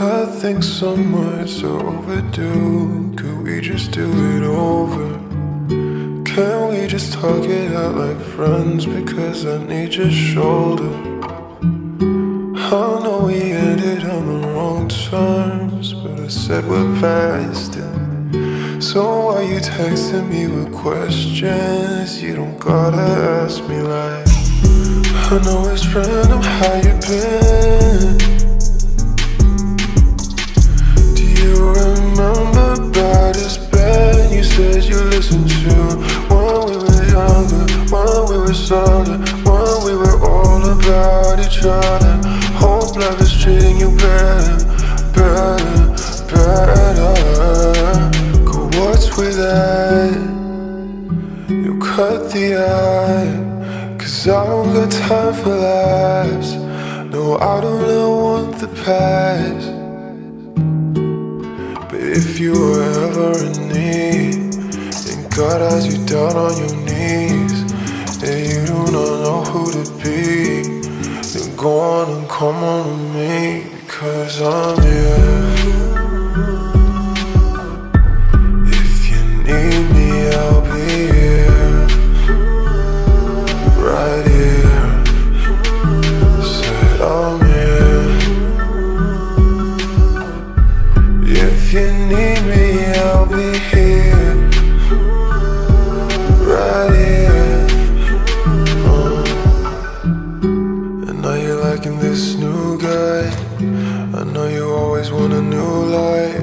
I think some nights are overdue. Could we just do it over? Can we just talk it out like friends? Because I need your shoulder. I know we ended on the wrong terms, but I said we're past it. So why you texting me with questions? You don't gotta ask me like I know it's random how you been. We solid, when we were all about each other? Hope life is treating you better, better, better. Cause what's with that? You cut the eye, cause I don't got time for laughs. No, I don't ever want the past. But if you were ever in need, and God has you down on your knees, and you do not know who to be, then go on and come on with me, because I'm here. Liking this new guy. I know you always want a new life.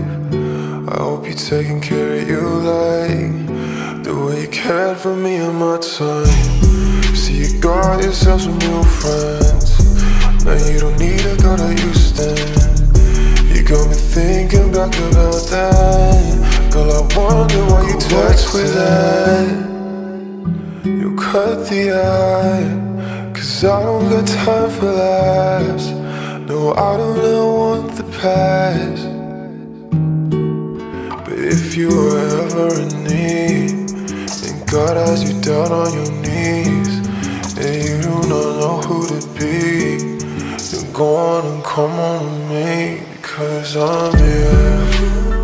I hope you're taking care of you like the way you cared for me in my time. See, you got yourself some new friends. Now you don't need to go to Houston. You got me thinking back about that. Girl, I wonder why you text with that. You cut the eye, cause I don't got time for laughs. No, I don't ever want the past. But if you were ever in need, then God has you down on your knees, and you do not know who to be, then go on and come on with me, because I'm here.